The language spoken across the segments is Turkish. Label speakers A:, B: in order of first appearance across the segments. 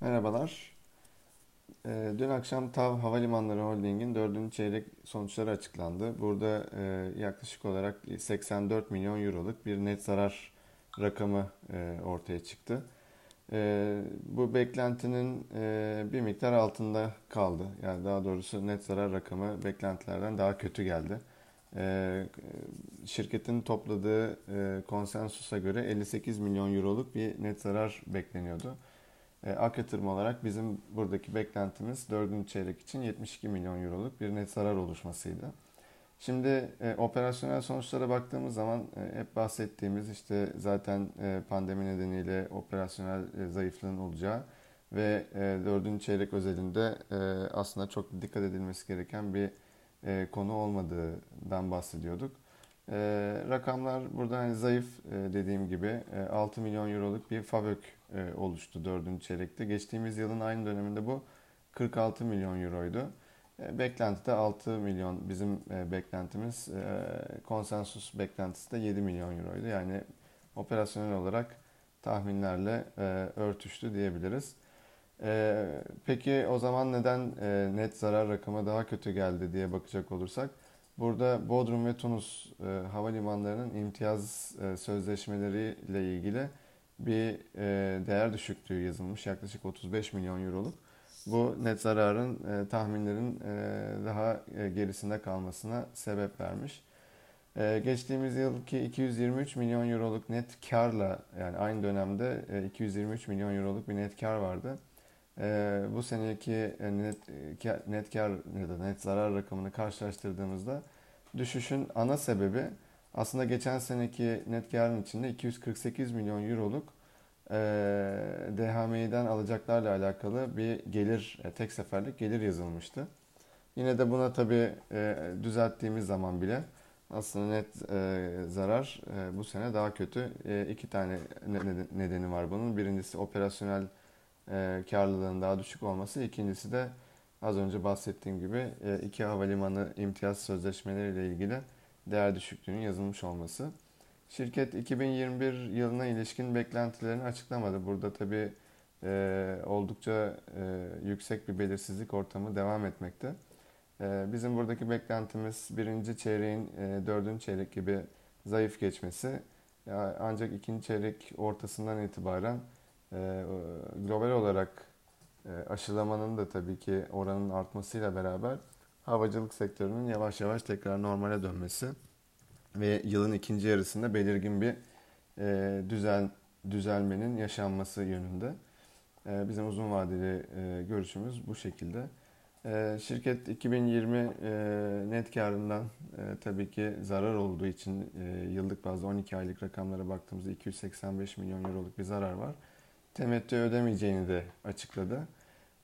A: Merhabalar. Ee, Dün akşam TAV Havalimanları Holding'in dördüncü çeyrek sonuçları açıklandı. Burada e, yaklaşık olarak 84 milyon euroluk bir net zarar rakamı e, ortaya çıktı. E, Bu beklentinin e, bir miktar altında kaldı. Yani daha doğrusu net zarar rakamı beklentilerden daha kötü geldi. E, Şirketin topladığı e, konsensusa göre 58 milyon euroluk bir net zarar bekleniyordu. E, ak yatırım olarak bizim buradaki beklentimiz 4. çeyrek için 72 milyon euroluk bir net zarar oluşmasıydı. Şimdi e, operasyonel sonuçlara baktığımız zaman e, hep bahsettiğimiz işte zaten e, pandemi nedeniyle operasyonel e, zayıflığın olacağı ve e, 4. çeyrek özelinde e, aslında çok dikkat edilmesi gereken bir e, konu olmadığından bahsediyorduk. E, rakamlar burada hani zayıf e, dediğim gibi e, 6 milyon euroluk bir FAVÖK e, oluştu 4. çeyrekte. Geçtiğimiz yılın aynı döneminde bu 46 milyon euroydu. E, beklenti de 6 milyon bizim e, beklentimiz e, konsensus beklentisi de 7 milyon euroydu. Yani operasyonel olarak tahminlerle e, örtüştü diyebiliriz. E, peki o zaman neden e, net zarar rakamı daha kötü geldi diye bakacak olursak Burada Bodrum ve Tunus e, havalimanlarının imtiyaz e, sözleşmeleriyle ilgili bir e, değer düşüklüğü yazılmış. Yaklaşık 35 milyon euroluk. Bu net zararın e, tahminlerin e, daha e, gerisinde kalmasına sebep vermiş. E, geçtiğimiz yılki 223 milyon euroluk net karla yani aynı dönemde e, 223 milyon euroluk bir net kar vardı. E, bu seneki e, net, e, net kar ya da net zarar rakamını karşılaştırdığımızda düşüşün ana sebebi aslında geçen seneki net karın içinde 248 milyon euroluk e, DHMİ'den alacaklarla alakalı bir gelir, e, tek seferlik gelir yazılmıştı. Yine de buna tabi e, düzelttiğimiz zaman bile aslında net e, zarar e, bu sene daha kötü. E, iki tane nedeni var bunun. Birincisi operasyonel e, karlılığın daha düşük olması. İkincisi de az önce bahsettiğim gibi e, iki havalimanı imtiyaz sözleşmeleriyle ilgili değer düşüklüğünün yazılmış olması. Şirket 2021 yılına ilişkin beklentilerini açıklamadı. Burada tabii e, oldukça e, yüksek bir belirsizlik ortamı devam etmekte. E, bizim buradaki beklentimiz birinci çeyreğin e, dördüncü çeyrek gibi zayıf geçmesi. Ancak ikinci çeyrek ortasından itibaren e, global olarak e, aşılamanın da tabii ki oranın artmasıyla beraber havacılık sektörünün yavaş yavaş tekrar normale dönmesi ve yılın ikinci yarısında belirgin bir e, düzel düzelmenin yaşanması yönünde. E, bizim uzun vadeli görüşümüz bu şekilde. Şirket 2020 net karından tabii ki zarar olduğu için yıllık bazda 12 aylık rakamlara baktığımızda 285 milyon euroluk bir zarar var temettü ödemeyeceğini de açıkladı.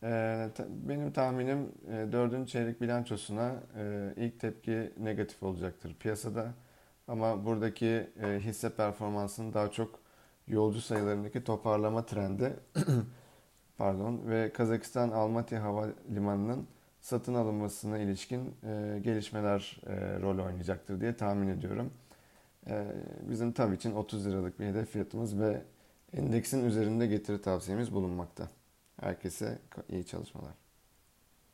A: Ee, benim tahminim e, dördüncü çeyrek bilançosuna e, ilk tepki negatif olacaktır piyasada. Ama buradaki e, hisse performansının daha çok yolcu sayılarındaki toparlama trendi pardon ve Kazakistan Almaty Havalimanı'nın satın alınmasına ilişkin gelişmeler rol oynayacaktır diye tahmin ediyorum. Bizim tabii için 30 liralık bir hedef fiyatımız ve endeksin üzerinde getiri tavsiyemiz bulunmakta. Herkese iyi çalışmalar.